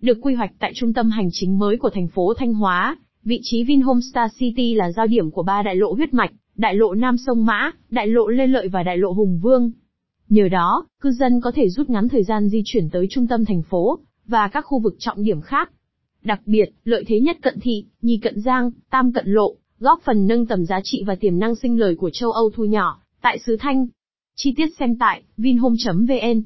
được quy hoạch tại trung tâm hành chính mới của thành phố Thanh Hóa. Vị trí Vinhome Star City là giao điểm của ba đại lộ huyết mạch, đại lộ Nam Sông Mã, đại lộ Lê Lợi và đại lộ Hùng Vương. Nhờ đó, cư dân có thể rút ngắn thời gian di chuyển tới trung tâm thành phố, và các khu vực trọng điểm khác. Đặc biệt, lợi thế nhất cận thị, nhì cận giang, tam cận lộ, góp phần nâng tầm giá trị và tiềm năng sinh lời của châu Âu thu nhỏ, tại xứ Thanh. Chi tiết xem tại, vinhome.vn